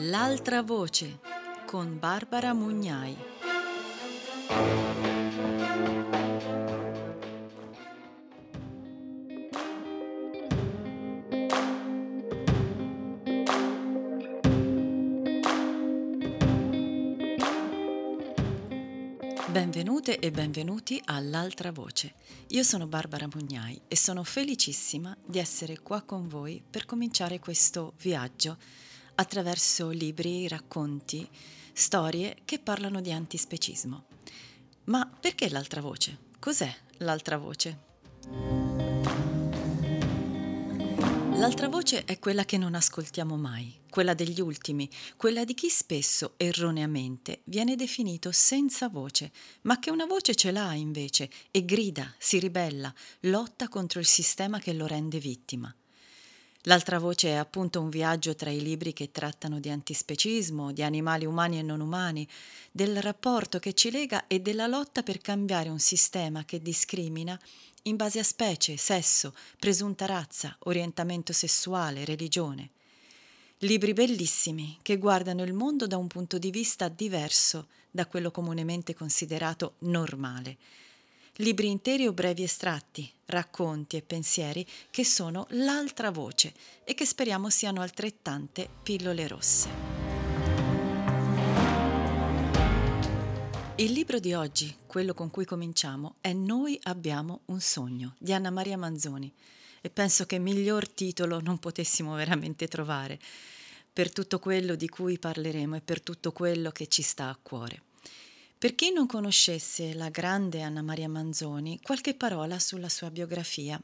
L'altra voce con Barbara Mugnai. Benvenute e benvenuti all'altra voce. Io sono Barbara Mugnai e sono felicissima di essere qua con voi per cominciare questo viaggio attraverso libri, racconti, storie che parlano di antispecismo. Ma perché l'altra voce? Cos'è l'altra voce? L'altra voce è quella che non ascoltiamo mai, quella degli ultimi, quella di chi spesso, erroneamente, viene definito senza voce, ma che una voce ce l'ha invece e grida, si ribella, lotta contro il sistema che lo rende vittima. L'altra voce è appunto un viaggio tra i libri che trattano di antispecismo, di animali umani e non umani, del rapporto che ci lega e della lotta per cambiare un sistema che discrimina in base a specie, sesso, presunta razza, orientamento sessuale, religione. Libri bellissimi che guardano il mondo da un punto di vista diverso da quello comunemente considerato normale libri interi o brevi estratti, racconti e pensieri che sono l'altra voce e che speriamo siano altrettante pillole rosse. Il libro di oggi, quello con cui cominciamo, è Noi abbiamo un sogno di Anna Maria Manzoni e penso che miglior titolo non potessimo veramente trovare per tutto quello di cui parleremo e per tutto quello che ci sta a cuore. Per chi non conoscesse la grande Anna Maria Manzoni, qualche parola sulla sua biografia.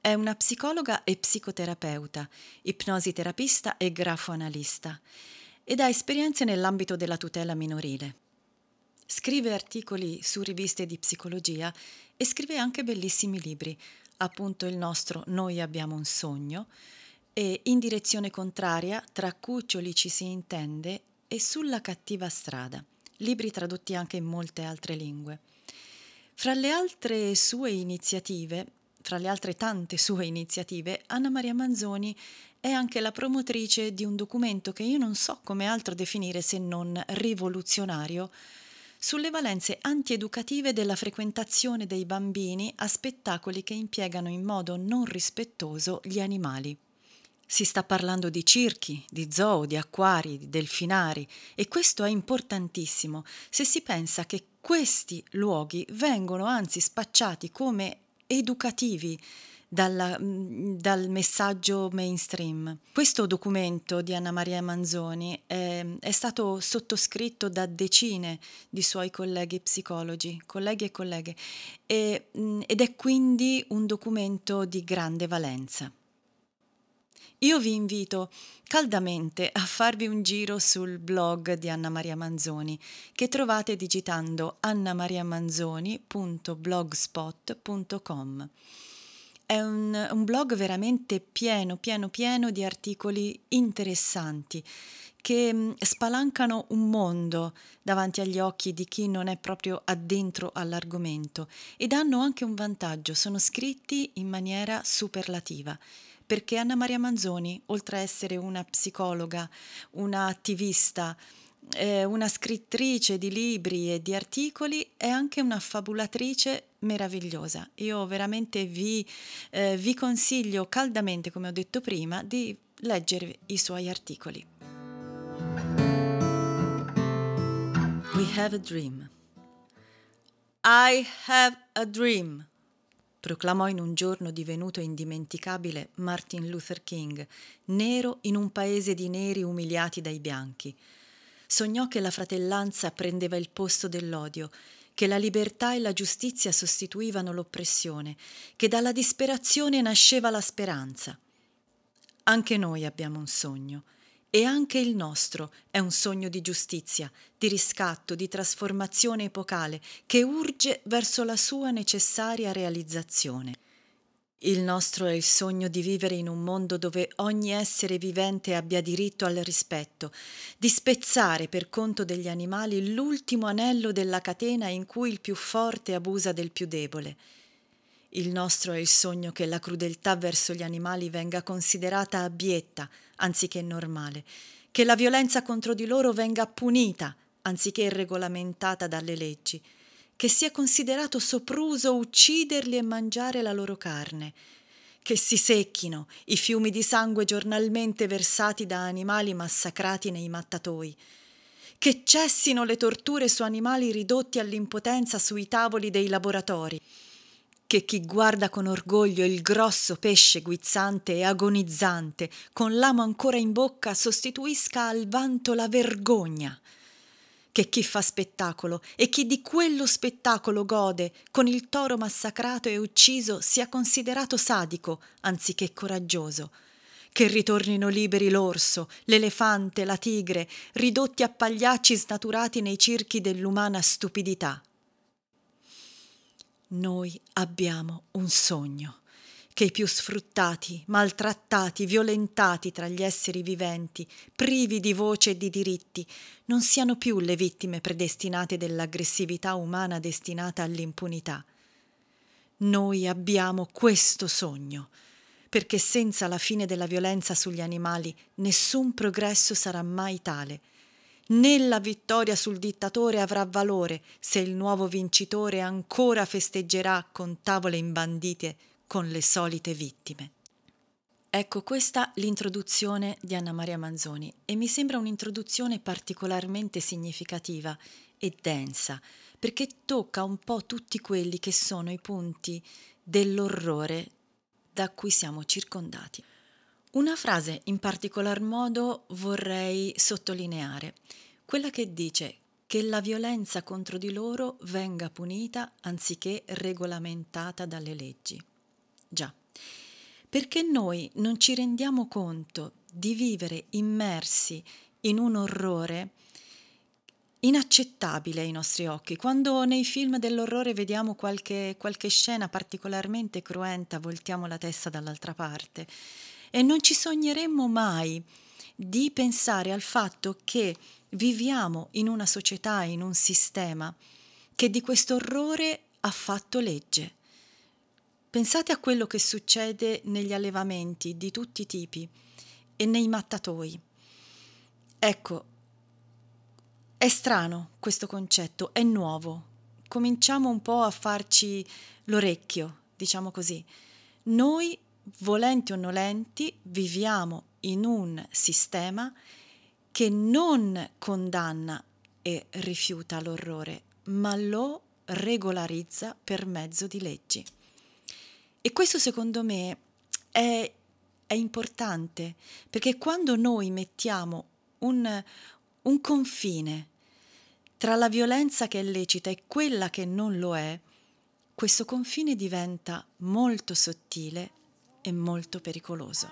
È una psicologa e psicoterapeuta, ipnositerapista e grafoanalista ed ha esperienze nell'ambito della tutela minorile. Scrive articoli su riviste di psicologia e scrive anche bellissimi libri, appunto il nostro Noi abbiamo un sogno e In direzione contraria, tra cuccioli ci si intende e Sulla cattiva strada libri tradotti anche in molte altre lingue. Fra le altre sue iniziative, fra le altre tante sue iniziative, Anna Maria Manzoni è anche la promotrice di un documento che io non so come altro definire se non rivoluzionario, sulle valenze antieducative della frequentazione dei bambini a spettacoli che impiegano in modo non rispettoso gli animali. Si sta parlando di circhi, di zoo, di acquari, di delfinari e questo è importantissimo se si pensa che questi luoghi vengono anzi spacciati come educativi dalla, dal messaggio mainstream. Questo documento di Anna Maria Manzoni è, è, stato sottoscritto da decine di suoi colleghi psicologi, colleghi e colleghe, e, ed è quindi un documento di grande valenza. Io vi invito caldamente a farvi un giro sul blog di Anna Maria Manzoni che trovate digitando annamariamanzoni.blogspot.com. È un, un blog veramente pieno, pieno, pieno di articoli interessanti che mm, spalancano un mondo davanti agli occhi di chi non è proprio addentro all'argomento ed hanno anche un vantaggio, sono scritti in maniera superlativa perché Anna Maria Manzoni, oltre a essere una psicologa, una attivista, eh, una scrittrice di libri e di articoli, è anche una fabulatrice meravigliosa. Io veramente vi, eh, vi consiglio caldamente, come ho detto prima, di leggere i suoi articoli. We have a dream. I have a dream proclamò in un giorno divenuto indimenticabile Martin Luther King, nero in un paese di neri umiliati dai bianchi. Sognò che la fratellanza prendeva il posto dell'odio, che la libertà e la giustizia sostituivano l'oppressione, che dalla disperazione nasceva la speranza. Anche noi abbiamo un sogno e anche il nostro è un sogno di giustizia, di riscatto, di trasformazione epocale che urge verso la sua necessaria realizzazione. Il nostro è il sogno di vivere in un mondo dove ogni essere vivente abbia diritto al rispetto, di spezzare per conto degli animali l'ultimo anello della catena in cui il più forte abusa del più debole. Il nostro è il sogno che la crudeltà verso gli animali venga considerata abietta, anziché normale, che la violenza contro di loro venga punita anziché regolamentata dalle leggi, che sia considerato sopruso ucciderli e mangiare la loro carne, che si secchino i fiumi di sangue giornalmente versati da animali massacrati nei mattatoi, che cessino le torture su animali ridotti all'impotenza sui tavoli dei laboratori, che chi guarda con orgoglio il grosso pesce guizzante e agonizzante, con l'amo ancora in bocca, sostituisca al vanto la vergogna, che chi fa spettacolo e chi di quello spettacolo gode con il toro massacrato e ucciso sia considerato sadico anziché coraggioso, che ritornino liberi l'orso, l'elefante, la tigre, ridotti a pagliacci snaturati nei circhi dell'umana stupidità. Noi abbiamo un sogno che i più sfruttati, maltrattati, violentati tra gli esseri viventi, privi di voce e di diritti, non siano più le vittime predestinate dell'aggressività umana destinata all'impunità. Noi abbiamo questo sogno, perché senza la fine della violenza sugli animali nessun progresso sarà mai tale. Né la vittoria sul dittatore avrà valore se il nuovo vincitore ancora festeggerà con tavole imbandite con le solite vittime. Ecco questa l'introduzione di Anna Maria Manzoni e mi sembra un'introduzione particolarmente significativa e densa perché tocca un po' tutti quelli che sono i punti dell'orrore da cui siamo circondati. Una frase in particolar modo vorrei sottolineare, quella che dice che la violenza contro di loro venga punita anziché regolamentata dalle leggi. Già, perché noi non ci rendiamo conto di vivere immersi in un orrore inaccettabile ai nostri occhi. Quando nei film dell'orrore vediamo qualche, qualche scena particolarmente cruenta, voltiamo la testa dall'altra parte e non ci sogneremmo mai di pensare al fatto che viviamo in una società, in un sistema che di questo orrore ha fatto legge. Pensate a quello che succede negli allevamenti di tutti i tipi e nei mattatoi. Ecco, è strano questo concetto, è nuovo. Cominciamo un po' a farci l'orecchio, diciamo così. Noi, volenti o nolenti, viviamo in un sistema che non condanna e rifiuta l'orrore, ma lo regolarizza per mezzo di leggi. E questo secondo me è, è importante perché quando noi mettiamo un, un confine tra la violenza che è lecita e quella che non lo è, questo confine diventa molto sottile e molto pericoloso.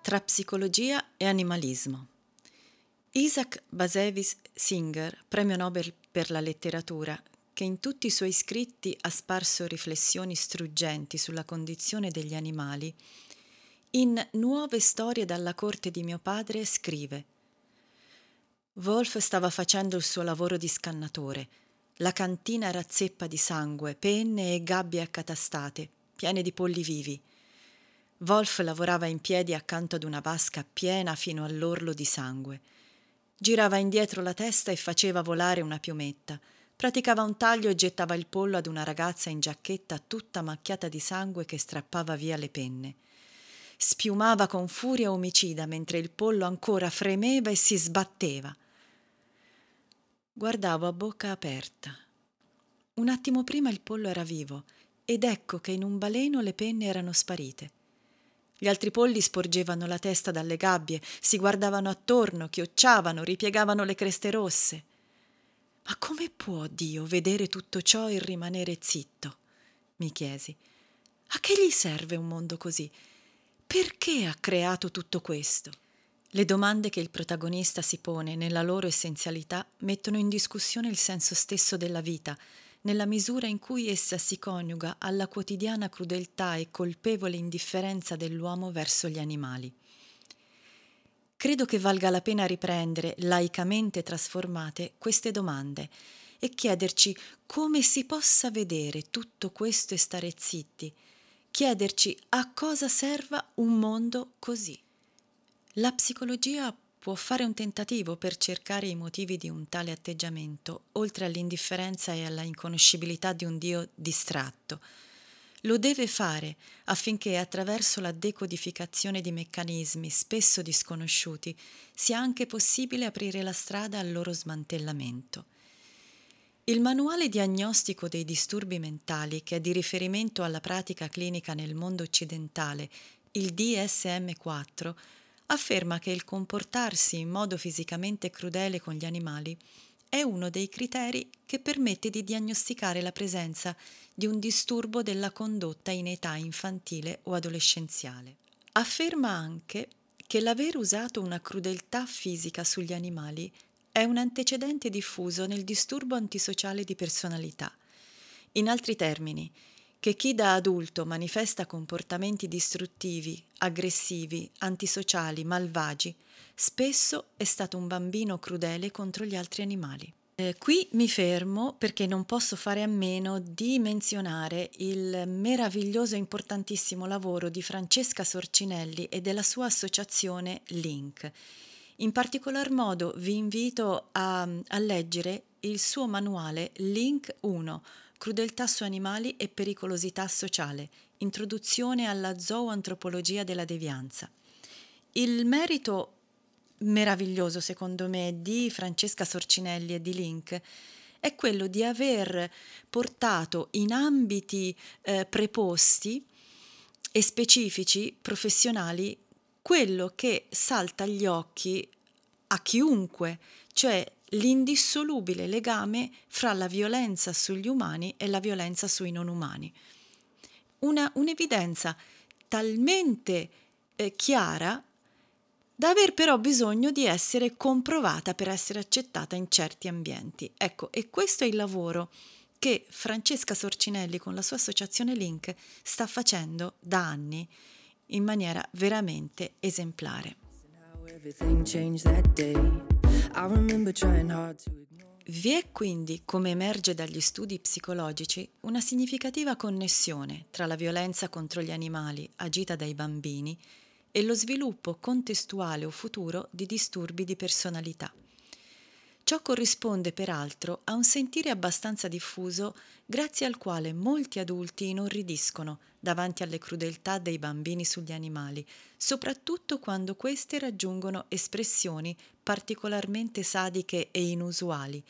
Tra psicologia e animalismo. Isaac Bashevis Singer, premio Nobel per la letteratura, che in tutti i suoi scritti ha sparso riflessioni struggenti sulla condizione degli animali, in Nuove storie dalla corte di mio padre scrive Wolf stava facendo il suo lavoro di scannatore. La cantina era zeppa di sangue, penne e gabbie accatastate, piene di polli vivi. Wolf lavorava in piedi accanto ad una vasca piena fino all'orlo di sangue. Girava indietro la testa e faceva volare una piumetta. Praticava un taglio e gettava il pollo ad una ragazza in giacchetta tutta macchiata di sangue che strappava via le penne. Spiumava con furia omicida mentre il pollo ancora fremeva e si sbatteva. Guardavo a bocca aperta. Un attimo prima il pollo era vivo ed ecco che in un baleno le penne erano sparite. Gli altri polli sporgevano la testa dalle gabbie, si guardavano attorno, chiocciavano, ripiegavano le creste rosse. Ma come può Dio vedere tutto ciò e rimanere zitto? mi chiesi. A che gli serve un mondo così? Perché ha creato tutto questo? Le domande che il protagonista si pone nella loro essenzialità mettono in discussione il senso stesso della vita, nella misura in cui essa si coniuga alla quotidiana crudeltà e colpevole indifferenza dell'uomo verso gli animali. Credo che valga la pena riprendere, laicamente trasformate, queste domande e chiederci come si possa vedere tutto questo e stare zitti, chiederci a cosa serva un mondo così. La psicologia può fare un tentativo per cercare i motivi di un tale atteggiamento, oltre all'indifferenza e alla inconoscibilità di un Dio distratto. Lo deve fare affinché attraverso la decodificazione di meccanismi spesso disconosciuti sia anche possibile aprire la strada al loro smantellamento. Il manuale diagnostico dei disturbi mentali, che è di riferimento alla pratica clinica nel mondo occidentale, il DSM-4, afferma che il comportarsi in modo fisicamente crudele con gli animali è uno dei criteri che permette di diagnosticare la presenza di un disturbo della condotta in età infantile o adolescenziale. Afferma anche che l'aver usato una crudeltà fisica sugli animali è un antecedente diffuso nel disturbo antisociale di personalità. In altri termini, che chi da adulto manifesta comportamenti distruttivi, aggressivi, antisociali, malvagi, spesso è stato un bambino crudele contro gli altri animali. Eh, qui mi fermo perché non posso fare a meno di menzionare il meraviglioso e importantissimo lavoro di Francesca Sorcinelli e della sua associazione Link. In particolar modo vi invito a, a leggere il suo manuale Link 1 Crudeltà su animali e pericolosità sociale, introduzione alla zooantropologia della devianza. Il merito meraviglioso, secondo me, di Francesca Sorcinelli e di Link è quello di aver portato in ambiti eh, preposti e specifici, professionali, quello che salta agli occhi a chiunque, cioè l'indissolubile legame fra la violenza sugli umani e la violenza sui non umani. Una, un'evidenza talmente eh, chiara da aver però bisogno di essere comprovata per essere accettata in certi ambienti. Ecco, e questo è il lavoro che Francesca Sorcinelli con la sua associazione Link sta facendo da anni in maniera veramente esemplare. Vi è quindi, come emerge dagli studi psicologici, una significativa connessione tra la violenza contro gli animali agita dai bambini e lo sviluppo contestuale o futuro di disturbi di personalità. Ciò corrisponde peraltro a un sentire abbastanza diffuso grazie al quale molti adulti inorridiscono davanti alle crudeltà dei bambini sugli animali, soprattutto quando queste raggiungono espressioni particolarmente sadiche e inusuali,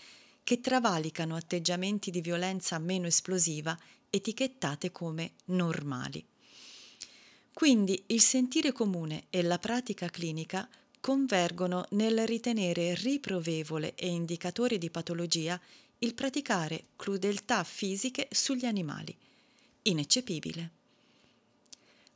che travalicano atteggiamenti di violenza meno esplosiva etichettate come normali. Quindi il sentire comune e la pratica clinica convergono nel ritenere riprovevole e indicatore di patologia il praticare crudeltà fisiche sugli animali. Ineccepibile.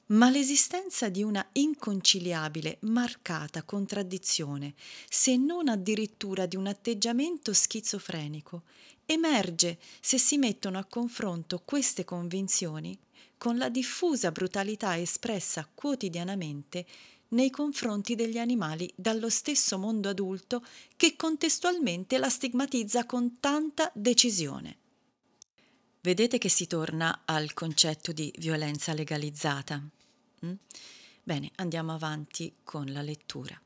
Ma l'esistenza di una inconciliabile, marcata contraddizione, se non addirittura di un atteggiamento schizofrenico, emerge se si mettono a confronto queste convinzioni con la diffusa brutalità espressa quotidianamente nei confronti degli animali dallo stesso mondo adulto che contestualmente la stigmatizza con tanta decisione. Vedete che si torna al concetto di violenza legalizzata. Mm? Bene, andiamo avanti con la lettura.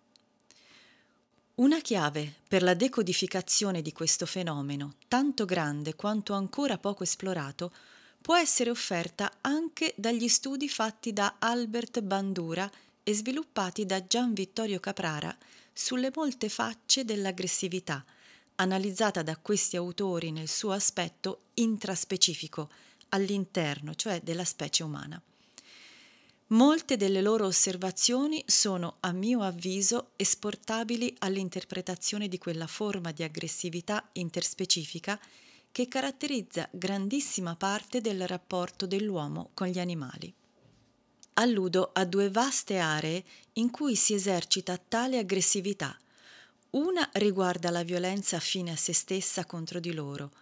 Una chiave per la decodificazione di questo fenomeno, tanto grande quanto ancora poco esplorato, può essere offerta anche dagli studi fatti da Albert Bandura e sviluppati da Gian Vittorio Caprara sulle molte facce dell'aggressività, analizzata da questi autori nel suo aspetto intraspecifico, all'interno, cioè della specie umana. Molte delle loro osservazioni sono, a mio avviso, esportabili all'interpretazione di quella forma di aggressività interspecifica che caratterizza grandissima parte del rapporto dell'uomo con gli animali alludo a due vaste aree in cui si esercita tale aggressività. Una riguarda la violenza fine a se stessa contro di loro,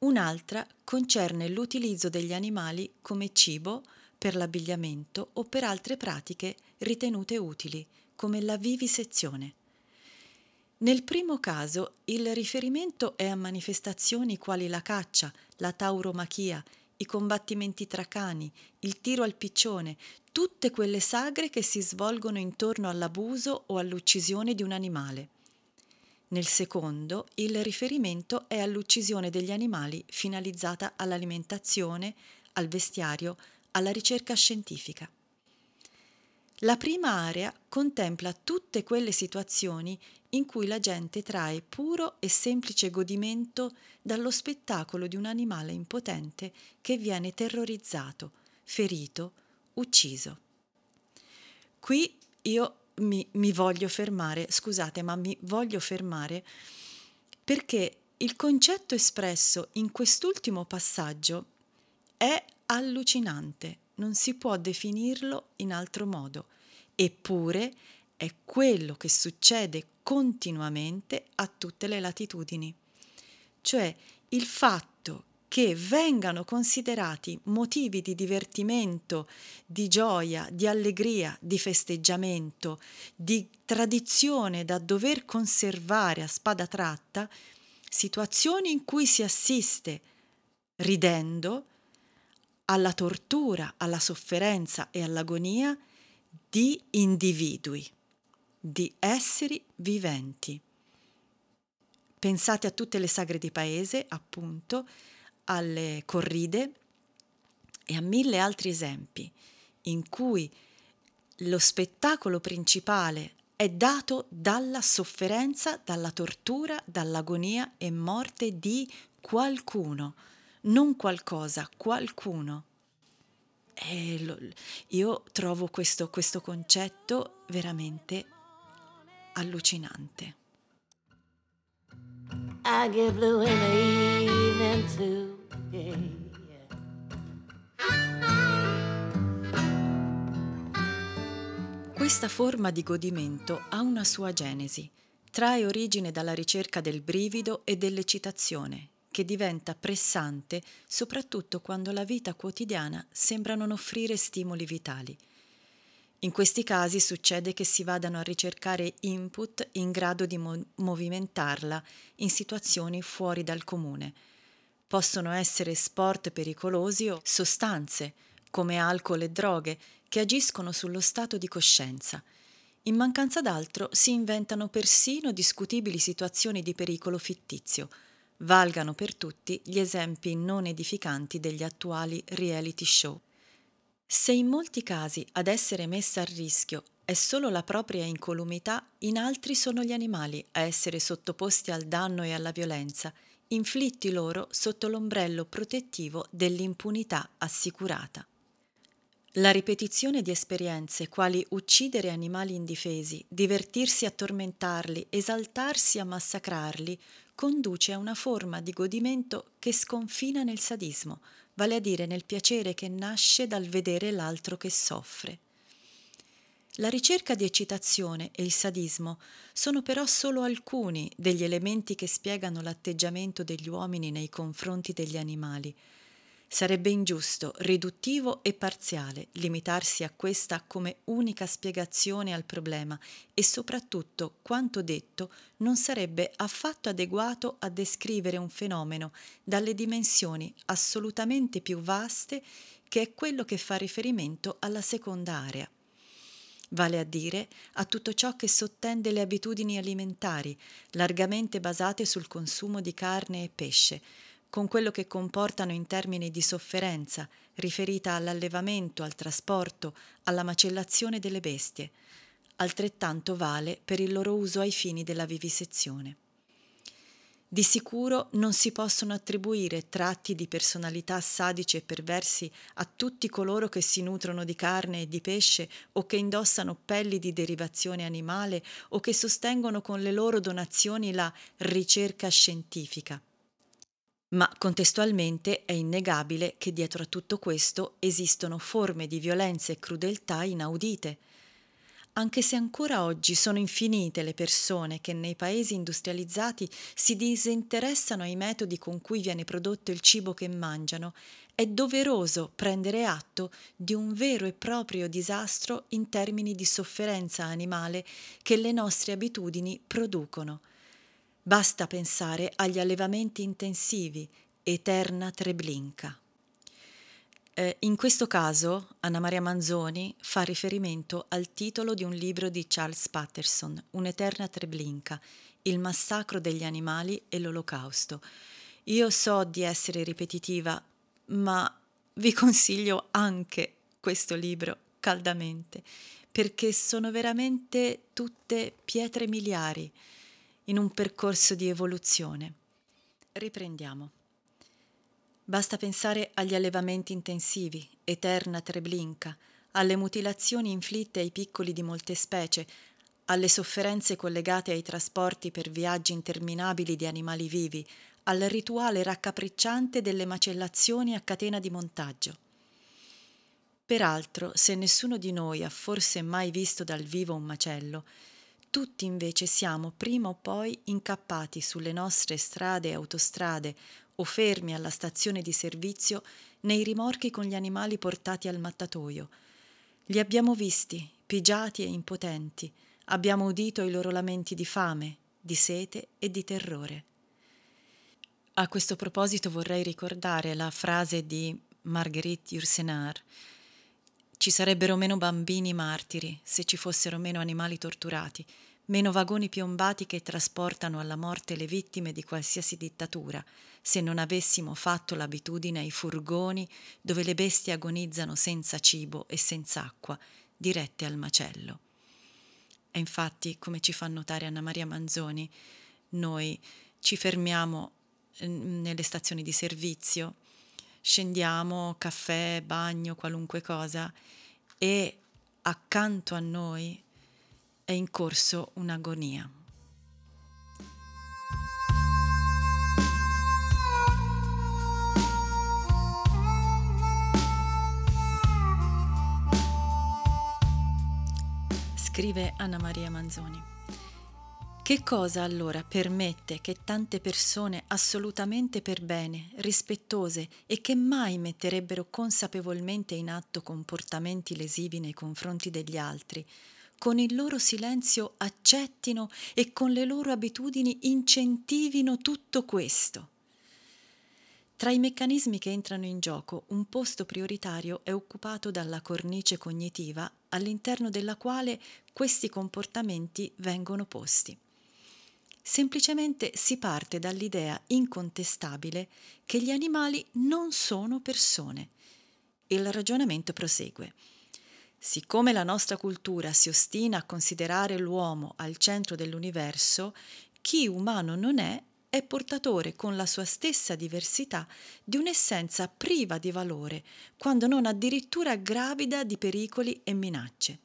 un'altra concerne l'utilizzo degli animali come cibo per l'abbigliamento o per altre pratiche ritenute utili, come la vivisezione. Nel primo caso il riferimento è a manifestazioni quali la caccia, la tauromachia, i combattimenti tra cani, il tiro al piccione, tutte quelle sagre che si svolgono intorno all'abuso o all'uccisione di un animale. Nel secondo, il riferimento è all'uccisione degli animali finalizzata all'alimentazione, al vestiario, alla ricerca scientifica. La prima area contempla tutte quelle situazioni in cui la gente trae puro e semplice godimento dallo spettacolo di un animale impotente che viene terrorizzato, ferito, ucciso. Qui io mi, mi voglio fermare, scusate, ma mi voglio fermare perché il concetto espresso in quest'ultimo passaggio è allucinante, non si può definirlo in altro modo, eppure è quello che succede continuamente a tutte le latitudini. Cioè il fatto che vengano considerati motivi di divertimento, di gioia, di allegria, di festeggiamento, di tradizione da dover conservare a spada tratta, situazioni in cui si assiste, ridendo, alla tortura, alla sofferenza e all'agonia di individui, di esseri viventi. Pensate a tutte le sagre di paese, appunto, alle corride e a mille altri esempi in cui lo spettacolo principale è dato dalla sofferenza, dalla tortura, dall'agonia e morte di qualcuno non qualcosa, qualcuno. Lo, io trovo questo, questo concetto veramente allucinante. I get blue in the too. Yeah, Questa forma di godimento ha una sua genesi, trae origine dalla ricerca del brivido e dell'eccitazione, che diventa pressante soprattutto quando la vita quotidiana sembra non offrire stimoli vitali. In questi casi succede che si vadano a ricercare input in grado di mo- movimentarla in situazioni fuori dal comune. Possono essere sport pericolosi o sostanze, come alcol e droghe, che agiscono sullo stato di coscienza. In mancanza d'altro si inventano persino discutibili situazioni di pericolo fittizio, valgano per tutti gli esempi non edificanti degli attuali reality show. Se in molti casi ad essere messa a rischio è solo la propria incolumità, in altri sono gli animali a essere sottoposti al danno e alla violenza, inflitti loro sotto l'ombrello protettivo dell'impunità assicurata. La ripetizione di esperienze quali uccidere animali indifesi, divertirsi a tormentarli, esaltarsi a massacrarli, conduce a una forma di godimento che sconfina nel sadismo, vale a dire nel piacere che nasce dal vedere l'altro che soffre. La ricerca di eccitazione e il sadismo sono però solo alcuni degli elementi che spiegano l'atteggiamento degli uomini nei confronti degli animali, Sarebbe ingiusto, riduttivo e parziale limitarsi a questa come unica spiegazione al problema e soprattutto quanto detto non sarebbe affatto adeguato a descrivere un fenomeno dalle dimensioni assolutamente più vaste che è quello che fa riferimento alla seconda area vale a dire a tutto ciò che sottende le abitudini alimentari, largamente basate sul consumo di carne e pesce, con quello che comportano in termini di sofferenza riferita all'allevamento, al trasporto, alla macellazione delle bestie. Altrettanto vale per il loro uso ai fini della vivisezione. Di sicuro non si possono attribuire tratti di personalità sadici e perversi a tutti coloro che si nutrono di carne e di pesce o che indossano pelli di derivazione animale o che sostengono con le loro donazioni la ricerca scientifica ma contestualmente è innegabile che dietro a tutto questo esistono forme di violenza e crudeltà inaudite. Anche se ancora oggi sono infinite le persone che nei paesi industrializzati si disinteressano ai metodi con cui viene prodotto il cibo che mangiano, è doveroso prendere atto di un vero e proprio disastro in termini di sofferenza animale che le nostre abitudini producono – Basta pensare agli allevamenti intensivi, Eterna Treblinka. Eh, in questo caso Anna Maria Manzoni fa riferimento al titolo di un libro di Charles Patterson, Un'eterna Treblinka, il massacro degli animali e l'olocausto. Io so di essere ripetitiva, ma vi consiglio anche questo libro caldamente, perché sono veramente tutte pietre miliari in un percorso di evoluzione. Riprendiamo. Basta pensare agli allevamenti intensivi, Eterna Treblinka, alle mutilazioni inflitte ai piccoli di molte specie, alle sofferenze collegate ai trasporti per viaggi interminabili di animali vivi, al rituale raccapricciante delle macellazioni a catena di montaggio. Peraltro, se nessuno di noi ha forse mai visto dal vivo un macello, tutti invece siamo prima o poi incappati sulle nostre strade e autostrade o fermi alla stazione di servizio nei rimorchi con gli animali portati al mattatoio. Li abbiamo visti, pigiati e impotenti, abbiamo udito i loro lamenti di fame, di sete e di terrore. A questo proposito vorrei ricordare la frase di Marguerite Yourcenar ci sarebbero meno bambini martiri se ci fossero meno animali torturati, meno vagoni piombati che trasportano alla morte le vittime di qualsiasi dittatura, se non avessimo fatto l'abitudine ai furgoni dove le bestie agonizzano senza cibo e senza acqua, dirette al macello. E infatti, come ci fa notare Anna Maria Manzoni, noi ci fermiamo mm, nelle stazioni di servizio, scendiamo, caffè, bagno, qualunque cosa, e accanto a noi è in corso un'agonia. Scrive Anna Maria Manzoni. Che cosa allora permette che tante persone assolutamente per bene, rispettose e che mai metterebbero consapevolmente in atto comportamenti lesivi nei confronti degli altri, con il loro silenzio accettino e con le loro abitudini incentivino tutto questo? Tra i meccanismi che entrano in gioco, un posto prioritario è occupato dalla cornice cognitiva all'interno della quale questi comportamenti vengono posti. Semplicemente si parte dall'idea incontestabile che gli animali non sono persone. Il ragionamento prosegue. Siccome la nostra cultura si ostina a considerare l'uomo al centro dell'universo, chi umano non è è portatore con la sua stessa diversità di un'essenza priva di valore, quando non addirittura gravida di pericoli e minacce.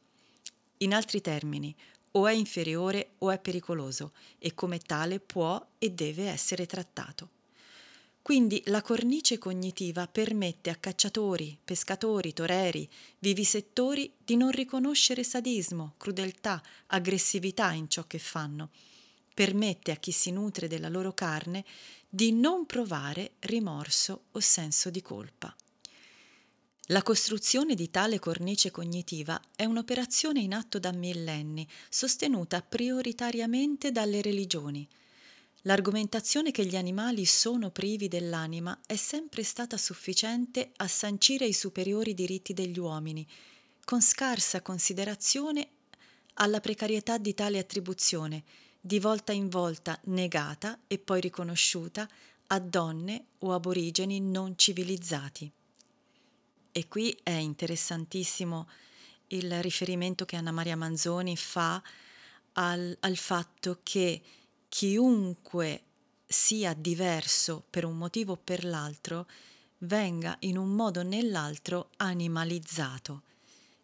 In altri termini, o è inferiore o è pericoloso e come tale può e deve essere trattato. Quindi la cornice cognitiva permette a cacciatori, pescatori, toreri, vivisettori di non riconoscere sadismo, crudeltà, aggressività in ciò che fanno. Permette a chi si nutre della loro carne di non provare rimorso o senso di colpa. La costruzione di tale cornice cognitiva è un'operazione in atto da millenni, sostenuta prioritariamente dalle religioni. L'argomentazione che gli animali sono privi dell'anima è sempre stata sufficiente a sancire i superiori diritti degli uomini, con scarsa considerazione alla precarietà di tale attribuzione, di volta in volta negata e poi riconosciuta a donne o aborigeni non civilizzati. E qui è interessantissimo il riferimento che Anna Maria Manzoni fa al, al fatto che chiunque sia diverso per un motivo o per l'altro venga in un modo o nell'altro animalizzato,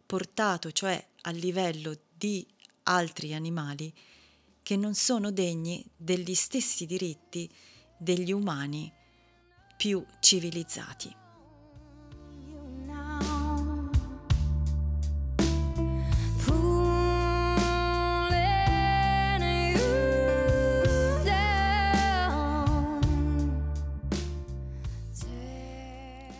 portato cioè a livello di altri animali che non sono degni degli stessi diritti degli umani più civilizzati.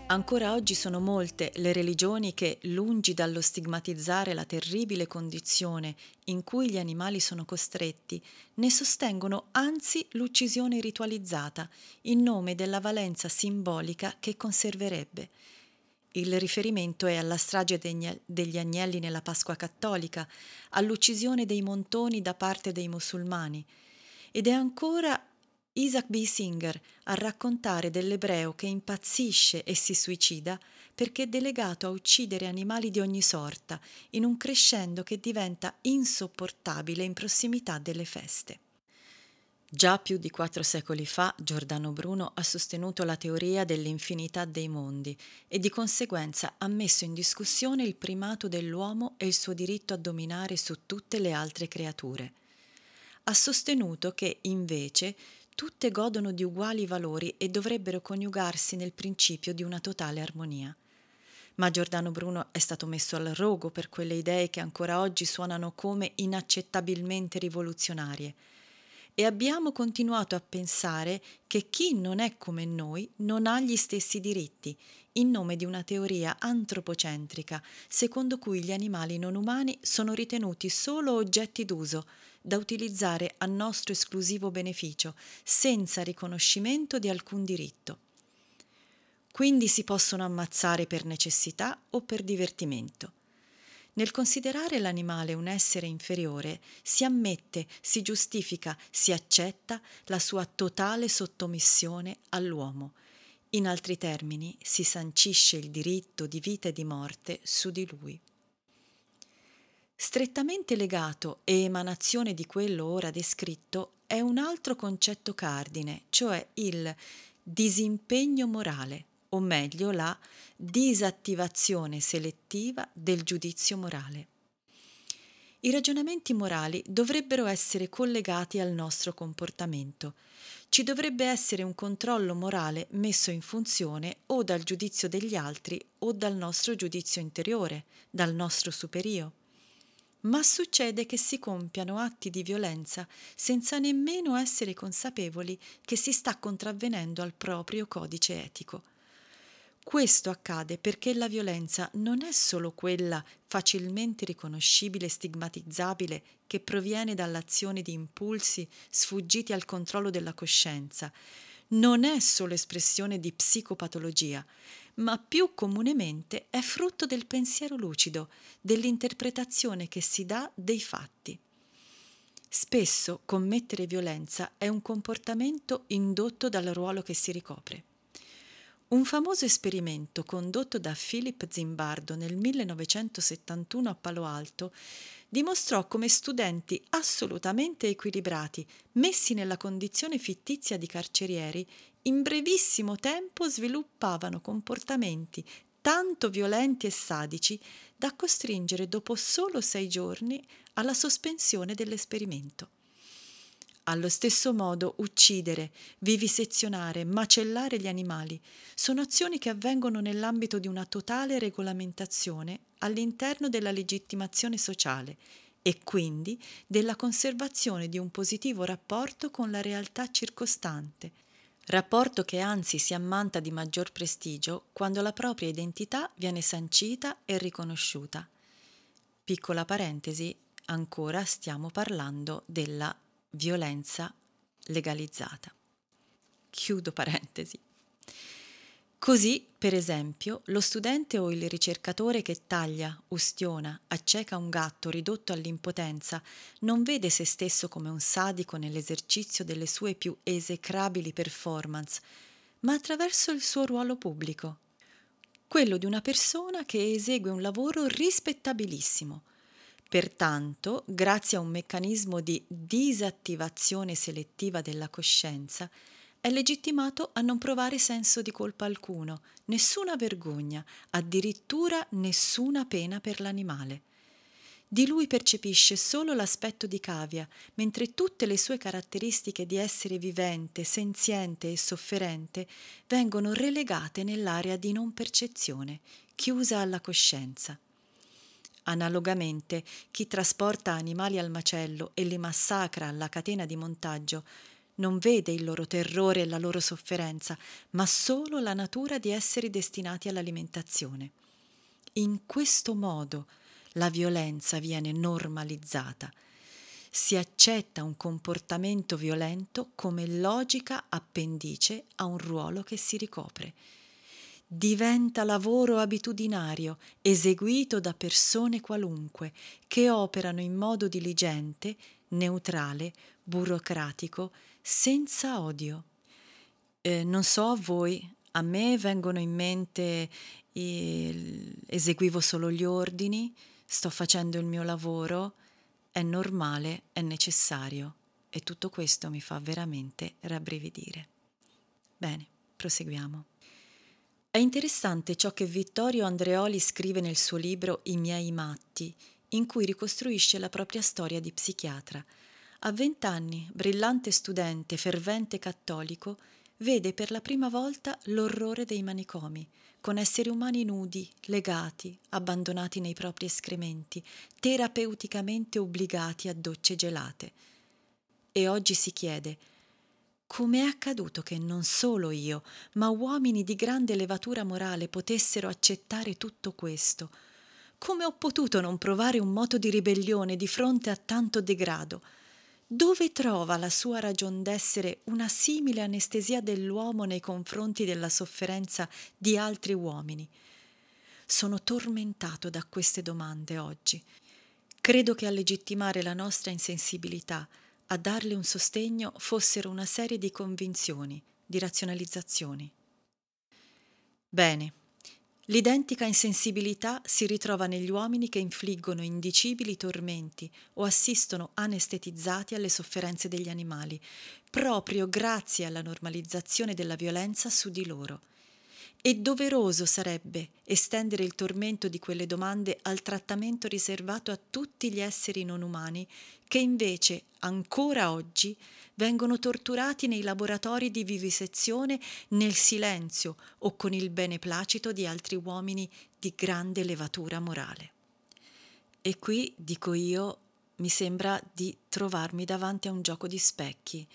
Ancora oggi sono molte le religioni che, lungi dallo stigmatizzare la terribile condizione in cui gli animali sono costretti, ne sostengono anzi l'uccisione ritualizzata in nome della valenza simbolica che conserverebbe. Il riferimento è alla strage degli agnelli nella Pasqua cattolica, all'uccisione dei montoni da parte dei musulmani, ed è ancora Isaac B. Singer a raccontare dell'ebreo che impazzisce e si suicida perché è delegato a uccidere animali di ogni sorta, in un crescendo che diventa insopportabile in prossimità delle feste. Già più di quattro secoli fa Giordano Bruno ha sostenuto la teoria dell'infinità dei mondi e di conseguenza ha messo in discussione il primato dell'uomo e il suo diritto a dominare su tutte le altre creature. Ha sostenuto che, invece, tutte godono di uguali valori e dovrebbero coniugarsi nel principio di una totale armonia. Ma Giordano Bruno è stato messo al rogo per quelle idee che ancora oggi suonano come inaccettabilmente rivoluzionarie. E abbiamo continuato a pensare che chi non è come noi non ha gli stessi diritti, in nome di una teoria antropocentrica, secondo cui gli animali non umani sono ritenuti solo oggetti d'uso, da utilizzare a nostro esclusivo beneficio, senza riconoscimento di alcun diritto. Quindi si possono ammazzare per necessità o per divertimento. Nel considerare l'animale un essere inferiore, si ammette, si giustifica, si accetta la sua totale sottomissione all'uomo. In altri termini, si sancisce il diritto di vita e di morte su di lui. Strettamente legato e emanazione di quello ora descritto è un altro concetto cardine, cioè il disimpegno morale, o meglio la disattivazione selettiva del giudizio morale. I ragionamenti morali dovrebbero essere collegati al nostro comportamento. Ci dovrebbe essere un controllo morale messo in funzione o dal giudizio degli altri o dal nostro giudizio interiore, dal nostro superio ma succede che si compiano atti di violenza senza nemmeno essere consapevoli che si sta contravvenendo al proprio codice etico. Questo accade perché la violenza non è solo quella facilmente riconoscibile e stigmatizzabile che proviene dall'azione di impulsi sfuggiti al controllo della coscienza, non è solo espressione di psicopatologia, ma più comunemente è frutto del pensiero lucido, dell'interpretazione che si dà dei fatti. Spesso commettere violenza è un comportamento indotto dal ruolo che si ricopre. Un famoso esperimento condotto da Philip Zimbardo nel 1971 a Palo Alto dimostrò come studenti assolutamente equilibrati, messi nella condizione fittizia di carcerieri, in brevissimo tempo sviluppavano comportamenti tanto violenti e sadici da costringere dopo solo sei giorni alla sospensione dell'esperimento. Allo stesso modo, uccidere, vivisezionare, macellare gli animali sono azioni che avvengono nell'ambito di una totale regolamentazione all'interno della legittimazione sociale e quindi della conservazione di un positivo rapporto con la realtà circostante, rapporto che anzi si ammanta di maggior prestigio quando la propria identità viene sancita e riconosciuta. Piccola parentesi, ancora stiamo parlando della violenza legalizzata. Chiudo parentesi. Così, per esempio, lo studente o il ricercatore che taglia, ustiona, acceca un gatto ridotto all'impotenza non vede se stesso come un sadico nell'esercizio delle sue più esecrabili performance, ma attraverso il suo ruolo pubblico, quello di una persona che esegue un lavoro rispettabilissimo, Pertanto, grazie a un meccanismo di disattivazione selettiva della coscienza, è legittimato a non provare senso di colpa alcuno, nessuna vergogna, addirittura nessuna pena per l'animale. Di lui percepisce solo l'aspetto di cavia, mentre tutte le sue caratteristiche di essere vivente, senziente e sofferente vengono relegate nell'area di non percezione, chiusa alla coscienza. Analogamente, chi trasporta animali al macello e li massacra alla catena di montaggio non vede il loro terrore e la loro sofferenza, ma solo la natura di essere destinati all'alimentazione. In questo modo la violenza viene normalizzata. Si accetta un comportamento violento come logica appendice a un ruolo che si ricopre. Diventa lavoro abitudinario, eseguito da persone qualunque, che operano in modo diligente, neutrale, burocratico, senza odio. Eh, non so a voi, a me vengono in mente, il, eseguivo solo gli ordini, sto facendo il mio lavoro, è normale, è necessario e tutto questo mi fa veramente rabbrividire. Bene, proseguiamo. È interessante ciò che Vittorio Andreoli scrive nel suo libro I miei matti, in cui ricostruisce la propria storia di psichiatra. A vent'anni, brillante studente, fervente cattolico, vede per la prima volta l'orrore dei manicomi, con esseri umani nudi, legati, abbandonati nei propri escrementi, terapeuticamente obbligati a docce gelate. E oggi si chiede come è accaduto che non solo io, ma uomini di grande levatura morale potessero accettare tutto questo? Come ho potuto non provare un moto di ribellione di fronte a tanto degrado? Dove trova la sua ragion d'essere una simile anestesia dell'uomo nei confronti della sofferenza di altri uomini? Sono tormentato da queste domande oggi. Credo che a legittimare la nostra insensibilità, a darle un sostegno, fossero una serie di convinzioni, di razionalizzazioni. Bene, L'identica insensibilità si ritrova negli uomini che infliggono indicibili tormenti o assistono anestetizzati alle sofferenze degli animali, proprio grazie alla normalizzazione della violenza su di loro. E doveroso sarebbe estendere il tormento di quelle domande al trattamento riservato a tutti gli esseri non umani che invece, ancora oggi, vengono torturati nei laboratori di vivisezione nel silenzio o con il beneplacito di altri uomini di grande levatura morale. E qui, dico io, mi sembra di trovarmi davanti a un gioco di specchi,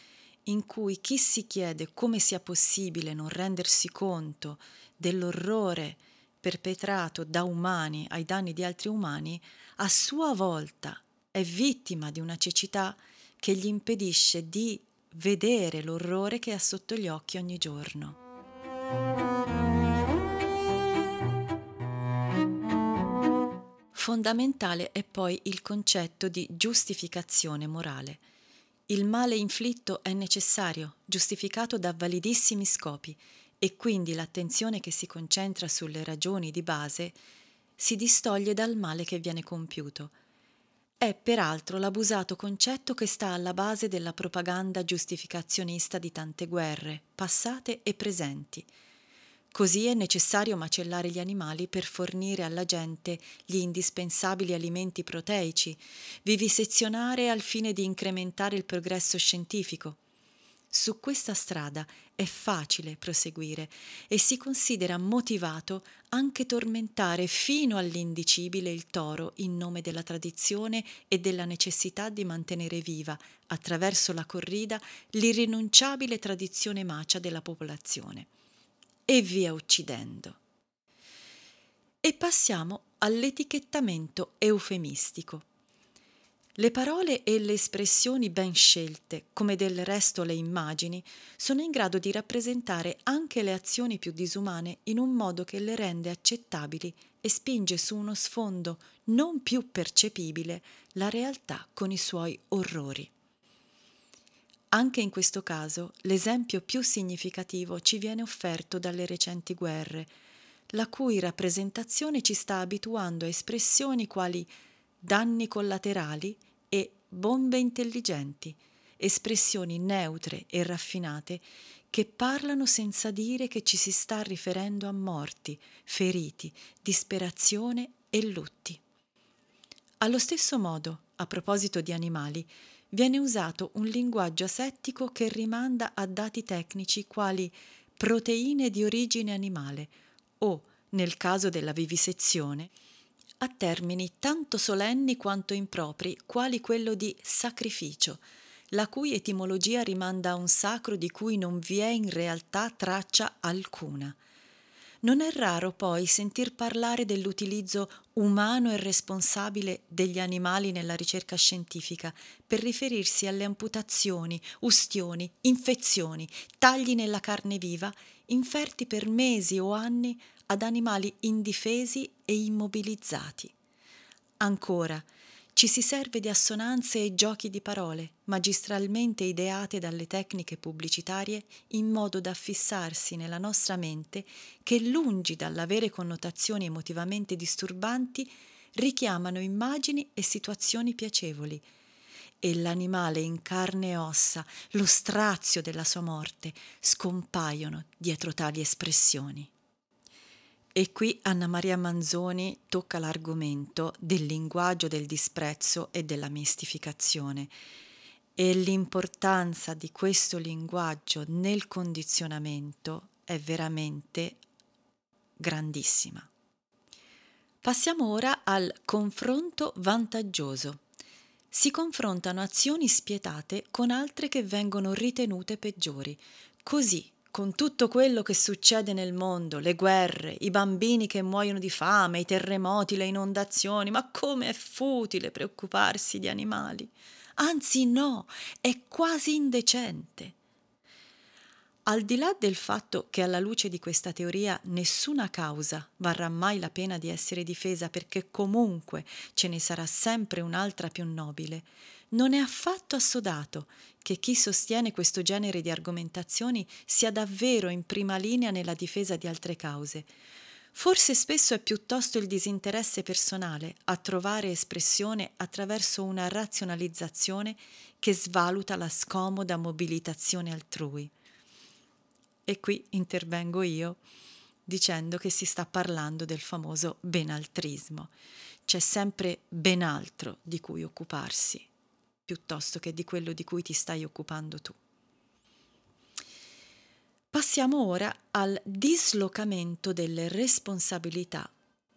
in cui chi si chiede come sia possibile non rendersi conto dell'orrore perpetrato da umani ai danni di altri umani, a sua volta è vittima di una cecità che gli impedisce di vedere l'orrore che ha sotto gli occhi ogni giorno. Fondamentale è poi il concetto di giustificazione morale. Il male inflitto è necessario, giustificato da validissimi scopi e quindi l'attenzione che si concentra sulle ragioni di base si distoglie dal male che viene compiuto è peraltro l'abusato concetto che sta alla base della propaganda giustificazionista di tante guerre, passate e presenti. Così è necessario macellare gli animali per fornire alla gente gli indispensabili alimenti proteici, vivisezionare al fine di incrementare il progresso scientifico, su questa strada è facile proseguire e si considera motivato anche tormentare fino all'indicibile il toro in nome della tradizione e della necessità di mantenere viva, attraverso la corrida, l'irrinunciabile tradizione macia della popolazione. E via uccidendo. E passiamo all'etichettamento eufemistico. Le parole e le espressioni ben scelte, come del resto le immagini, sono in grado di rappresentare anche le azioni più disumane in un modo che le rende accettabili e spinge su uno sfondo non più percepibile la realtà con i suoi orrori. Anche in questo caso l'esempio più significativo ci viene offerto dalle recenti guerre, la cui rappresentazione ci sta abituando a espressioni quali danni collaterali e bombe intelligenti, espressioni neutre e raffinate che parlano senza dire che ci si sta riferendo a morti, feriti, disperazione e lutti. Allo stesso modo, a proposito di animali, viene usato un linguaggio asettico che rimanda a dati tecnici quali proteine di origine animale o, nel caso della vivisezione, a termini tanto solenni quanto impropri, quali quello di sacrificio, la cui etimologia rimanda a un sacro di cui non vi è in realtà traccia alcuna. Non è raro poi sentir parlare dell'utilizzo umano e responsabile degli animali nella ricerca scientifica per riferirsi alle amputazioni, ustioni, infezioni, tagli nella carne viva inferti per mesi o anni ad animali indifesi e immobilizzati. Ancora, ci si serve di assonanze e giochi di parole, magistralmente ideate dalle tecniche pubblicitarie in modo da fissarsi nella nostra mente che, lungi dall'avere connotazioni emotivamente disturbanti, richiamano immagini e situazioni piacevoli. E l'animale in carne e ossa, lo strazio della sua morte, scompaiono dietro tali espressioni. E qui Anna Maria Manzoni tocca l'argomento del linguaggio del disprezzo e della mistificazione e l'importanza di questo linguaggio nel condizionamento è veramente grandissima. Passiamo ora al confronto vantaggioso. Si confrontano azioni spietate con altre che vengono ritenute peggiori. Così con tutto quello che succede nel mondo, le guerre, i bambini che muoiono di fame, i terremoti, le inondazioni, ma come è futile preoccuparsi di animali. Anzi no, è quasi indecente. Al di là del fatto che alla luce di questa teoria nessuna causa varrà mai la pena di essere difesa perché comunque ce ne sarà sempre un'altra più nobile, non è affatto assodato che chi sostiene questo genere di argomentazioni sia davvero in prima linea nella difesa di altre cause. Forse spesso è piuttosto il disinteresse personale a trovare espressione attraverso una razionalizzazione che svaluta la scomoda mobilitazione altrui. E qui intervengo io dicendo che si sta parlando del famoso benaltrismo. C'è sempre ben altro di cui occuparsi piuttosto che di quello di cui ti stai occupando tu. Passiamo ora al dislocamento delle responsabilità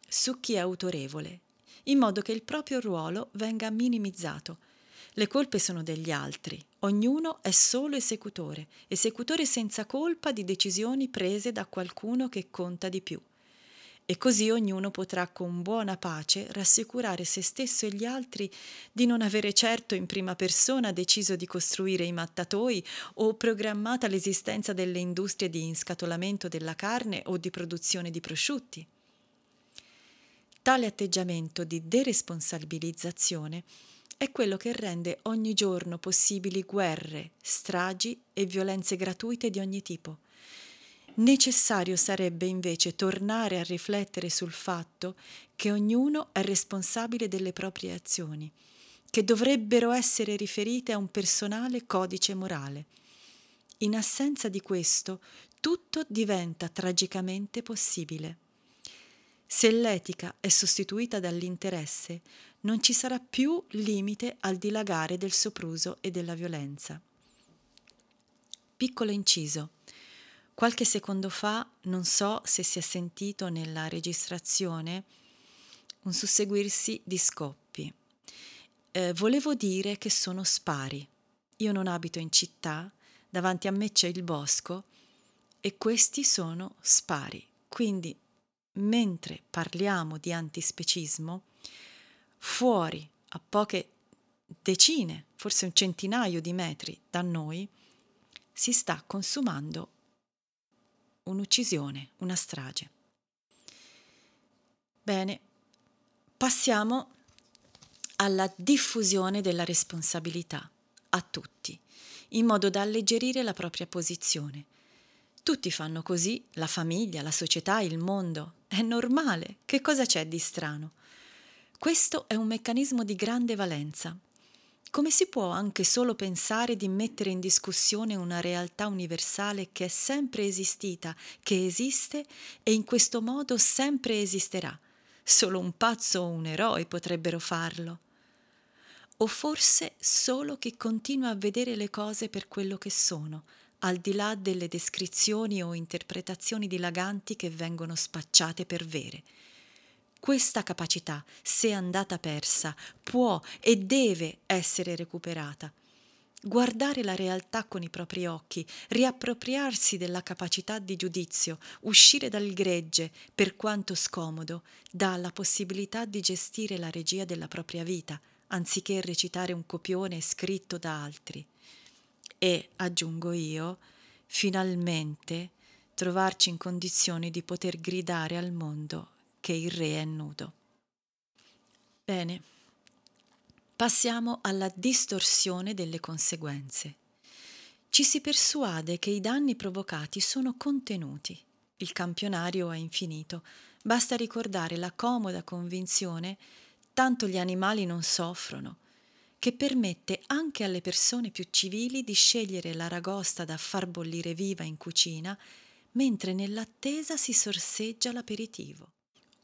su chi è autorevole, in modo che il proprio ruolo venga minimizzato. Le colpe sono degli altri, ognuno è solo esecutore, esecutore senza colpa di decisioni prese da qualcuno che conta di più e così ognuno potrà con buona pace rassicurare se stesso e gli altri di non avere certo in prima persona deciso di costruire i mattatoi o programmata l'esistenza delle industrie di inscatolamento della carne o di produzione di prosciutti. Tale atteggiamento di deresponsabilizzazione è quello che rende ogni giorno possibili guerre, stragi e violenze gratuite di ogni tipo Necessario sarebbe invece tornare a riflettere sul fatto che ognuno è responsabile delle proprie azioni, che dovrebbero essere riferite a un personale codice morale. In assenza di questo, tutto diventa tragicamente possibile. Se l'etica è sostituita dall'interesse, non ci sarà più limite al dilagare del sopruso e della violenza. Piccolo inciso. Qualche secondo fa, non so se si è sentito nella registrazione, un susseguirsi di scoppi. Eh, volevo dire che sono spari. Io non abito in città, davanti a me c'è il bosco e questi sono spari. Quindi, mentre parliamo di antispecismo, fuori a poche decine, forse un centinaio di metri da noi, si sta consumando un'uccisione, una strage. Bene, passiamo alla diffusione della responsabilità a tutti, in modo da alleggerire la propria posizione. Tutti fanno così, la famiglia, la società, il mondo. È normale. Che cosa c'è di strano? Questo è un meccanismo di grande valenza come si può anche solo pensare di mettere in discussione una realtà universale che è sempre esistita, che esiste e in questo modo sempre esisterà? Solo un pazzo o un eroe potrebbero farlo. O forse solo chi continua a vedere le cose per quello che sono, al di là delle descrizioni o interpretazioni dilaganti che vengono spacciate per vere questa capacità, se andata persa, può e deve essere recuperata. guardare la realtà con i propri occhi, riappropriarsi della capacità di giudizio, uscire dal gregge, per quanto scomodo, dà la possibilità di gestire la regia della propria vita, anziché recitare un copione scritto da altri. E, aggiungo io, finalmente trovarci in condizioni di poter gridare al mondo che il re è nudo. Bene, passiamo alla distorsione delle conseguenze. Ci si persuade che i danni provocati sono contenuti. Il campionario è infinito. Basta ricordare la comoda convinzione tanto gli animali non soffrono, che permette anche alle persone più civili di scegliere l'aragosta da far bollire viva in cucina, mentre nell'attesa si sorseggia l'aperitivo.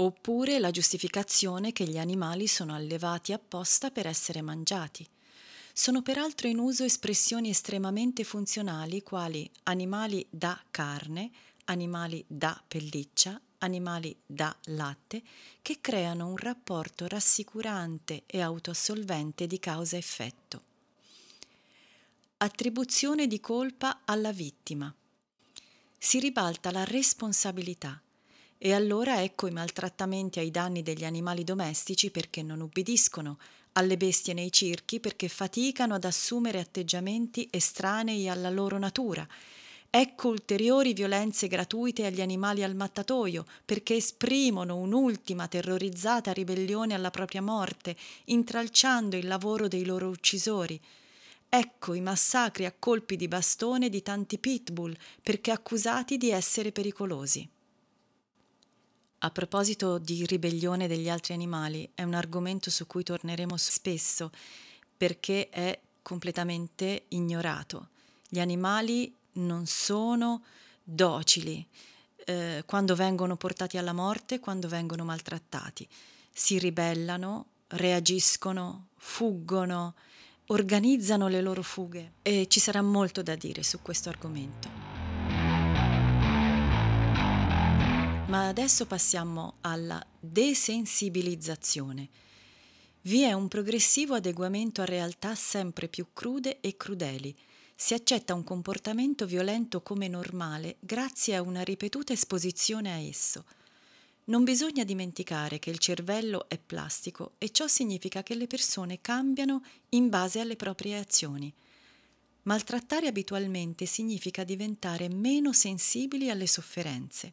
Oppure la giustificazione che gli animali sono allevati apposta per essere mangiati. Sono peraltro in uso espressioni estremamente funzionali quali animali da carne, animali da pelliccia, animali da latte che creano un rapporto rassicurante e autoassolvente di causa-effetto. Attribuzione di colpa alla vittima. Si ribalta la responsabilità e allora ecco i maltrattamenti ai danni degli animali domestici perché non ubbidiscono, alle bestie nei circhi perché faticano ad assumere atteggiamenti estranei alla loro natura Ecco ulteriori violenze gratuite agli animali al mattatoio, perché esprimono un'ultima terrorizzata ribellione alla propria morte, intralciando il lavoro dei loro uccisori. Ecco i massacri a colpi di bastone di tanti pitbull, perché accusati di essere pericolosi. A proposito di ribellione degli altri animali, è un argomento su cui torneremo spesso, perché è completamente ignorato. Gli animali non sono docili eh, quando vengono portati alla morte, quando vengono maltrattati. Si ribellano, reagiscono, fuggono, organizzano le loro fughe e ci sarà molto da dire su questo argomento. Ma adesso passiamo alla desensibilizzazione. Vi è un progressivo adeguamento a realtà sempre più crude e crudeli, si accetta un comportamento violento come normale grazie a una ripetuta esposizione a esso. Non bisogna dimenticare che il cervello è plastico e ciò significa che le persone cambiano in base alle proprie azioni. Maltrattare abitualmente significa diventare meno sensibili alle sofferenze.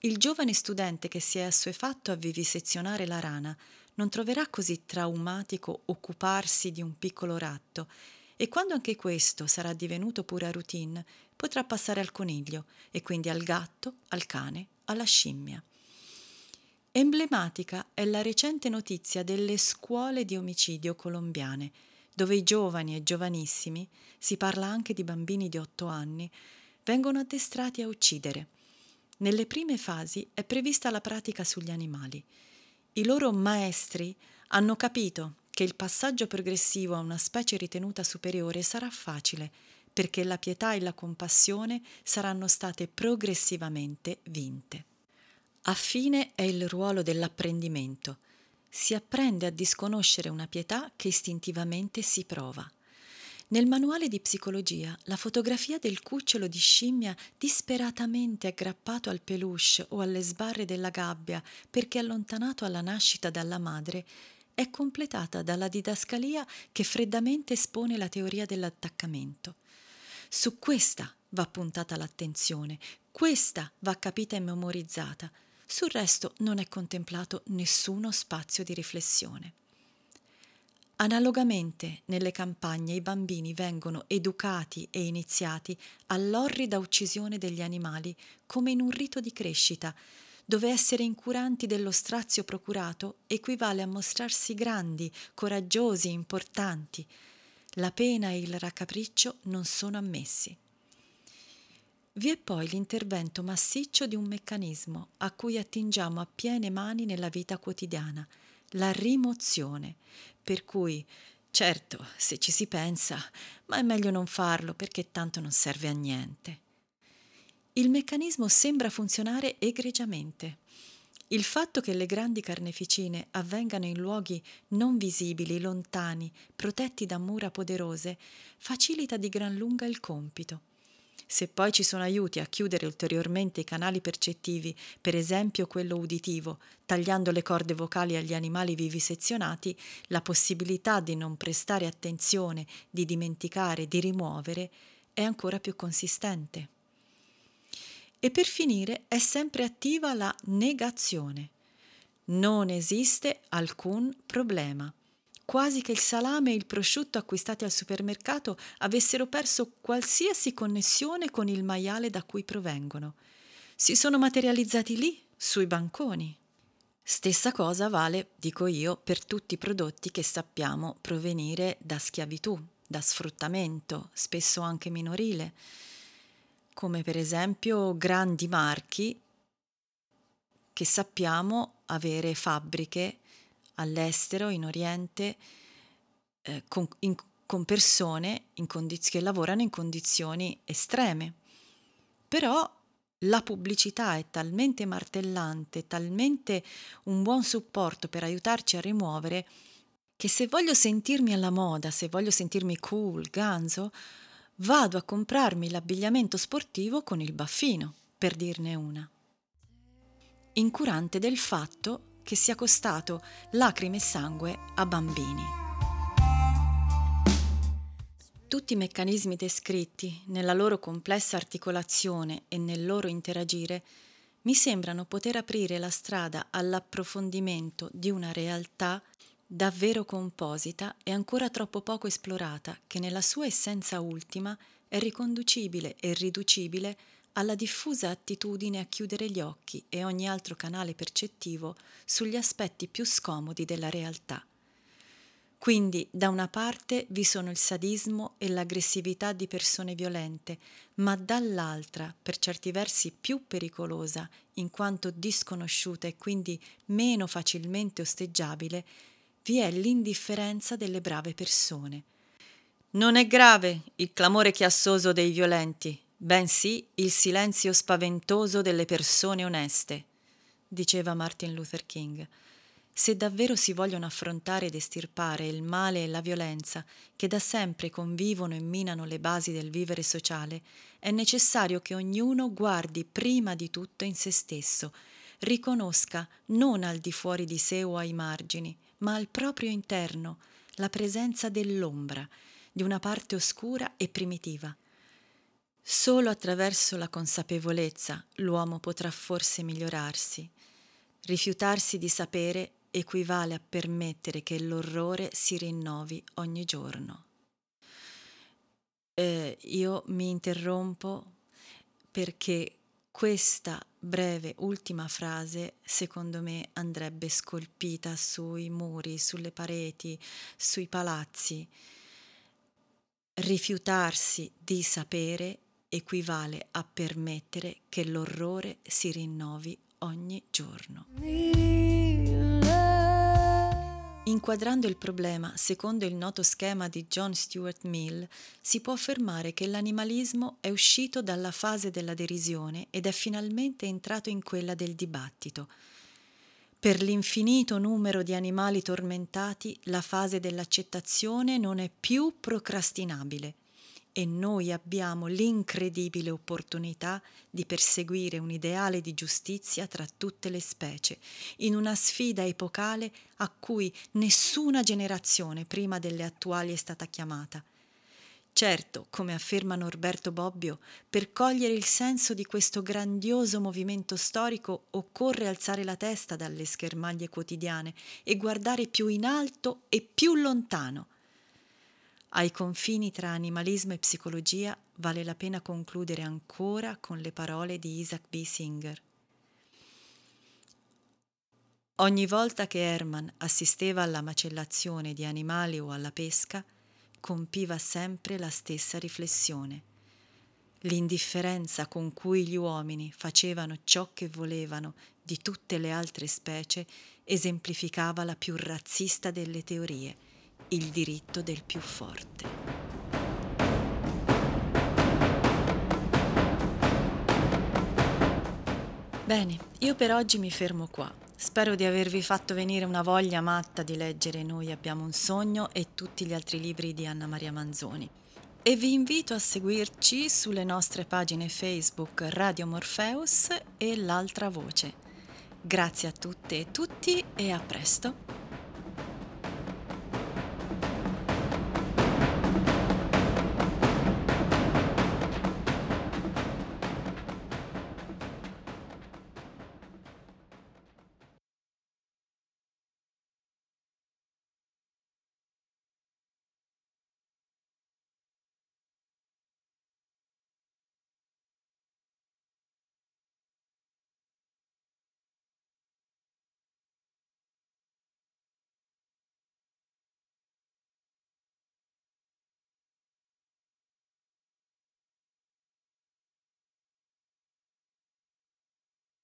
Il giovane studente che si è assuefatto a vivisezionare la rana non troverà così traumatico occuparsi di un piccolo ratto e quando anche questo sarà divenuto pura routine, potrà passare al coniglio e quindi al gatto, al cane, alla scimmia. Emblematica è la recente notizia delle scuole di omicidio colombiane, dove i giovani e giovanissimi, si parla anche di bambini di otto anni, vengono addestrati a uccidere. Nelle prime fasi è prevista la pratica sugli animali. I loro maestri hanno capito che il passaggio progressivo a una specie ritenuta superiore sarà facile, perché la pietà e la compassione saranno state progressivamente vinte. Affine è il ruolo dell'apprendimento. Si apprende a disconoscere una pietà che istintivamente si prova. Nel manuale di psicologia, la fotografia del cucciolo di scimmia disperatamente aggrappato al peluche o alle sbarre della gabbia perché allontanato alla nascita dalla madre è completata dalla didascalia che freddamente espone la teoria dell'attaccamento. Su questa va puntata l'attenzione, questa va capita e memorizzata, sul resto non è contemplato nessuno spazio di riflessione. Analogamente, nelle campagne i bambini vengono educati e iniziati all'orrida uccisione degli animali come in un rito di crescita, dove essere incuranti dello strazio procurato equivale a mostrarsi grandi, coraggiosi, importanti. La pena e il raccapriccio non sono ammessi. Vi è poi l'intervento massiccio di un meccanismo a cui attingiamo a piene mani nella vita quotidiana, la rimozione, per cui, certo, se ci si pensa, ma è meglio non farlo perché tanto non serve a niente il meccanismo sembra funzionare egregiamente. Il fatto che le grandi carneficine avvengano in luoghi non visibili, lontani, protetti da mura poderose, facilita di gran lunga il compito. Se poi ci sono aiuti a chiudere ulteriormente i canali percettivi, per esempio quello uditivo, tagliando le corde vocali agli animali vivisezionati, la possibilità di non prestare attenzione, di dimenticare, di rimuovere, è ancora più consistente. E per finire è sempre attiva la negazione. Non esiste alcun problema. Quasi che il salame e il prosciutto acquistati al supermercato avessero perso qualsiasi connessione con il maiale da cui provengono. Si sono materializzati lì, sui banconi. Stessa cosa vale, dico io, per tutti i prodotti che sappiamo provenire da schiavitù, da sfruttamento, spesso anche minorile come per esempio grandi marchi che sappiamo avere fabbriche all'estero, in Oriente, eh, con, in, con, persone condiz- che lavorano in condizioni estreme. Però la pubblicità è talmente martellante, talmente un buon supporto per aiutarci a rimuovere, che se voglio sentirmi alla moda, se voglio sentirmi cool, ganzo, vado a comprarmi l'abbigliamento sportivo con il baffino, per dirne una. Incurante del fatto che sia costato lacrime e sangue a bambini. Tutti i meccanismi descritti, nella loro complessa articolazione e nel loro interagire, mi sembrano poter aprire la strada all'approfondimento di una realtà davvero composita e ancora troppo poco esplorata, che nella sua essenza ultima è riconducibile e riducibile alla diffusa attitudine a chiudere gli occhi e ogni altro canale percettivo sugli aspetti più scomodi della realtà. Quindi, da una parte vi sono il sadismo e l'aggressività di persone violente, ma dall'altra, per certi versi più pericolosa, in quanto disconosciuta e quindi meno facilmente osteggiabile, vi è l'indifferenza delle brave persone. Non è grave il clamore chiassoso dei violenti, bensì il silenzio spaventoso delle persone oneste, diceva Martin Luther King. Se davvero si vogliono affrontare ed estirpare il male e la violenza che da sempre convivono e minano le basi del vivere sociale, è necessario che ognuno guardi prima di tutto in se stesso, riconosca non al di fuori di sé o ai margini, ma al proprio interno la presenza dell'ombra, di una parte oscura e primitiva. Solo attraverso la consapevolezza l'uomo potrà forse migliorarsi. Rifiutarsi di sapere equivale a permettere che l'orrore si rinnovi ogni giorno. Eh, io mi interrompo perché questa breve ultima frase, secondo me, andrebbe scolpita sui muri, sulle pareti, sui palazzi. Rifiutarsi di sapere equivale a permettere che l'orrore si rinnovi ogni giorno. Inquadrando il problema secondo il noto schema di John Stuart Mill, si può affermare che l'animalismo è uscito dalla fase della derisione ed è finalmente entrato in quella del dibattito. Per l'infinito numero di animali tormentati, la fase dell'accettazione non è più procrastinabile e noi abbiamo l'incredibile opportunità di perseguire un ideale di giustizia tra tutte le specie, in una sfida epocale a cui nessuna generazione prima delle attuali è stata chiamata. Certo, come afferma Norberto Bobbio, per cogliere il senso di questo grandioso movimento storico occorre alzare la testa dalle schermaglie quotidiane e guardare più in alto e più lontano ai confini tra animalismo e psicologia vale la pena concludere ancora con le parole di Isaac B. Singer. Ogni volta che Herman assisteva alla macellazione di animali o alla pesca, compiva sempre la stessa riflessione. L'indifferenza con cui gli uomini facevano ciò che volevano di tutte le altre specie esemplificava la più razzista delle teorie il diritto del più forte. Bene, io per oggi mi fermo qua. Spero di avervi fatto venire una voglia matta di leggere Noi abbiamo un sogno e tutti gli altri libri di Anna Maria Manzoni. E vi invito a seguirci sulle nostre pagine Facebook Radio Morpheus e L'altra voce. Grazie a tutte e tutti e a presto.